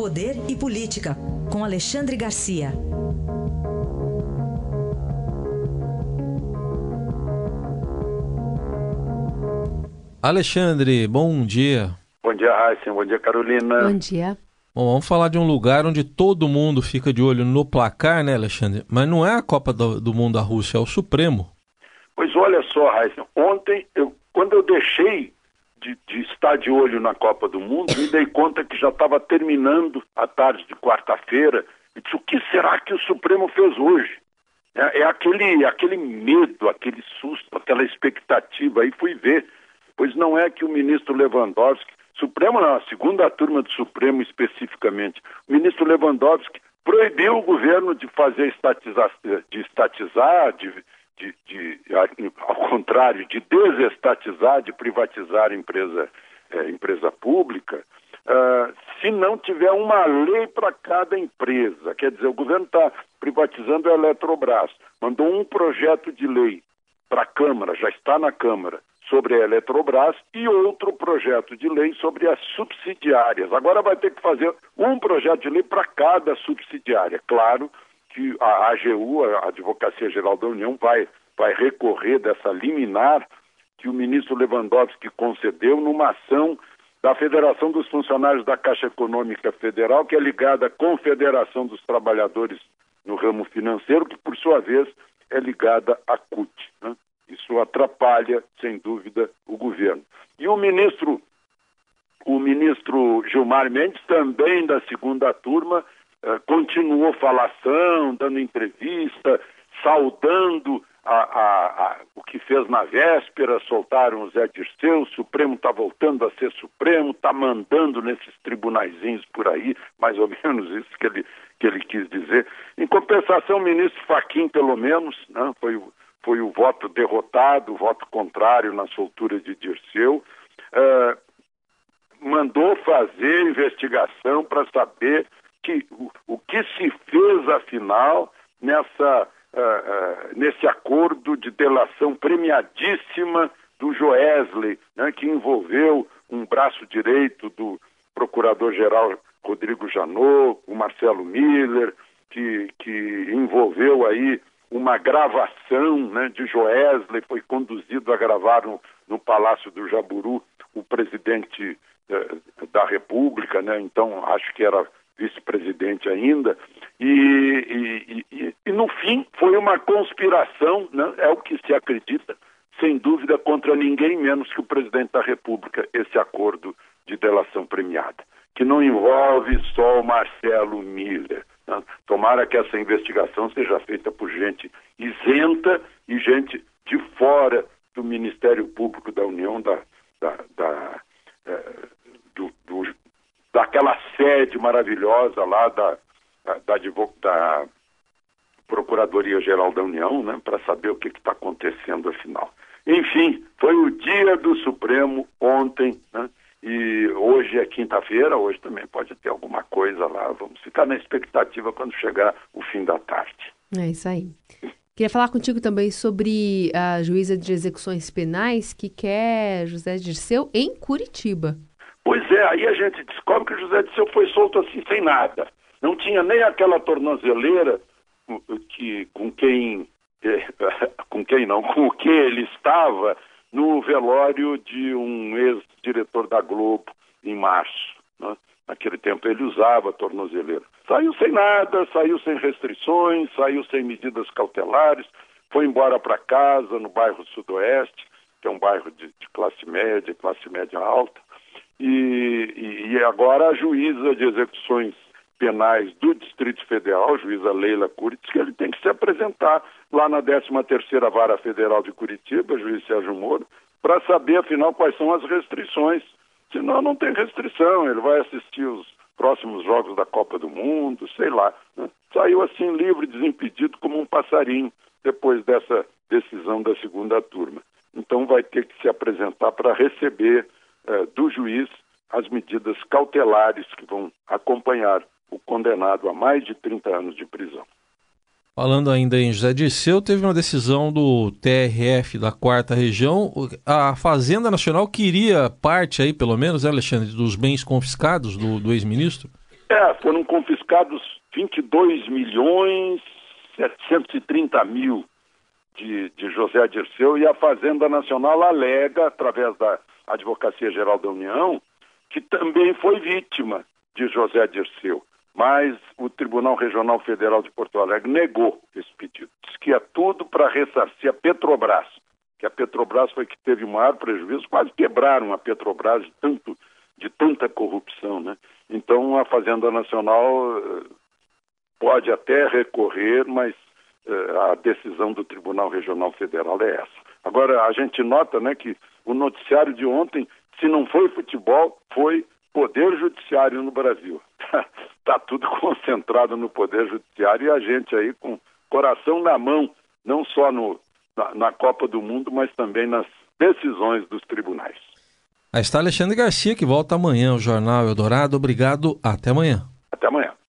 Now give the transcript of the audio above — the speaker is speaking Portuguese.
Poder e Política, com Alexandre Garcia. Alexandre, bom dia. Bom dia, Raíssa. Bom dia, Carolina. Bom dia. Bom, vamos falar de um lugar onde todo mundo fica de olho no placar, né, Alexandre? Mas não é a Copa do, do Mundo da Rússia, é o Supremo. Pois olha só, Raíssa. Ontem, eu, quando eu deixei de, de, estar de olho na Copa do Mundo, me dei conta que já estava terminando a tarde de quarta-feira. E disse, o que será que o Supremo fez hoje? É, é, aquele, aquele medo, aquele susto, aquela expectativa. Aí fui ver. Pois não é que o ministro Lewandowski, Supremo não, a segunda turma do Supremo especificamente, o ministro Lewandowski proibiu o governo de fazer estatizar, de estatizar, de, de, de, ao contrário, de desestatizar, de privatizar a empresa, é, empresa pública, uh, se não tiver uma lei para cada empresa. Quer dizer, o governo está privatizando a Eletrobras, mandou um projeto de lei para a Câmara, já está na Câmara, sobre a Eletrobras e outro projeto de lei sobre as subsidiárias. Agora vai ter que fazer um projeto de lei para cada subsidiária. Claro que a AGU, a Advocacia Geral da União, vai, vai recorrer dessa liminar que o ministro Lewandowski concedeu numa ação da Federação dos Funcionários da Caixa Econômica Federal, que é ligada à Confederação dos Trabalhadores no ramo financeiro, que por sua vez é ligada à CUT. Né? Isso atrapalha, sem dúvida, o governo. E o ministro, o ministro Gilmar Mendes, também da segunda turma, continuou falação, dando entrevista, saudando a, a, a, o que fez na véspera, soltaram o Zé Dirceu, o Supremo está voltando a ser Supremo, está mandando nesses tribunaizinhos por aí, mais ou menos isso que ele, que ele quis dizer. Em compensação, o ministro Faquim, pelo menos, né, foi, foi o voto derrotado, o voto contrário na soltura de Dirceu, uh, mandou fazer investigação para saber que o, o se fez, afinal, nessa, uh, uh, nesse acordo de delação premiadíssima do Joesley, né, que envolveu um braço direito do procurador-geral Rodrigo Janot, o Marcelo Miller, que, que envolveu aí uma gravação né, de Joesley, foi conduzido a gravar no, no Palácio do Jaburu o presidente eh, da República, né, então acho que era vice-presidente ainda, e, e, e, e, no fim foi uma conspiração, né, é o que se acredita, sem dúvida, contra ninguém menos que o presidente da República, esse acordo de delação premiada, que não envolve só o Marcelo Miller. Né? Tomara que essa investigação seja feita por gente isenta e gente de fora do Ministério Público da União, da, daquela sede maravilhosa lá da, da, da Procuradoria-Geral da União, né, para saber o que está acontecendo afinal. Enfim, foi o dia do Supremo ontem, né, e hoje é quinta-feira, hoje também pode ter alguma coisa lá. Vamos ficar na expectativa quando chegar o fim da tarde. É isso aí. Queria falar contigo também sobre a juíza de execuções penais que quer José Dirceu em Curitiba. Pois é, aí a gente descobre que José Dirceu foi solto assim sem nada. Não tinha nem aquela tornozeleira que, com quem com quem não, com o que ele estava no velório de um ex-diretor da Globo em março. Né? Naquele tempo ele usava tornozeleira. Saiu sem nada, saiu sem restrições, saiu sem medidas cautelares, foi embora para casa no bairro Sudoeste, que é um bairro de, de classe média, classe média alta. E, e, agora a juíza de execuções penais do Distrito Federal, juíza Leila Curitz, que ele tem que se apresentar lá na 13ª Vara Federal de Curitiba, juiz Sérgio Moro, para saber, afinal, quais são as restrições. Senão não tem restrição, ele vai assistir os próximos jogos da Copa do Mundo, sei lá. Né? Saiu assim livre, desimpedido, como um passarinho, depois dessa decisão da segunda turma. Então vai ter que se apresentar para receber eh, do juiz as medidas cautelares que vão acompanhar o condenado a mais de 30 anos de prisão. Falando ainda em José Dirceu, teve uma decisão do TRF da quarta região. A Fazenda Nacional queria parte aí, pelo menos, né, Alexandre, dos bens confiscados do, do ex-ministro? É, foram confiscados 22 milhões 730 mil de, de José Dirceu e a Fazenda Nacional alega, através da Advocacia Geral da União, que também foi vítima de José Dirceu. Mas o Tribunal Regional Federal de Porto Alegre negou esse pedido. Diz que é tudo para ressarcir a Petrobras, que a Petrobras foi que teve o maior prejuízo, quase quebraram a Petrobras de, tanto, de tanta corrupção. Né? Então a Fazenda Nacional eh, pode até recorrer, mas eh, a decisão do Tribunal Regional Federal é essa. Agora, a gente nota né, que o noticiário de ontem, se não foi futebol, foi poder judiciário no Brasil. Está tudo concentrado no poder judiciário e a gente aí com coração na mão, não só no, na, na Copa do Mundo, mas também nas decisões dos tribunais. Aí está Alexandre Garcia, que volta amanhã ao Jornal Eldorado. Obrigado, até amanhã. Até amanhã.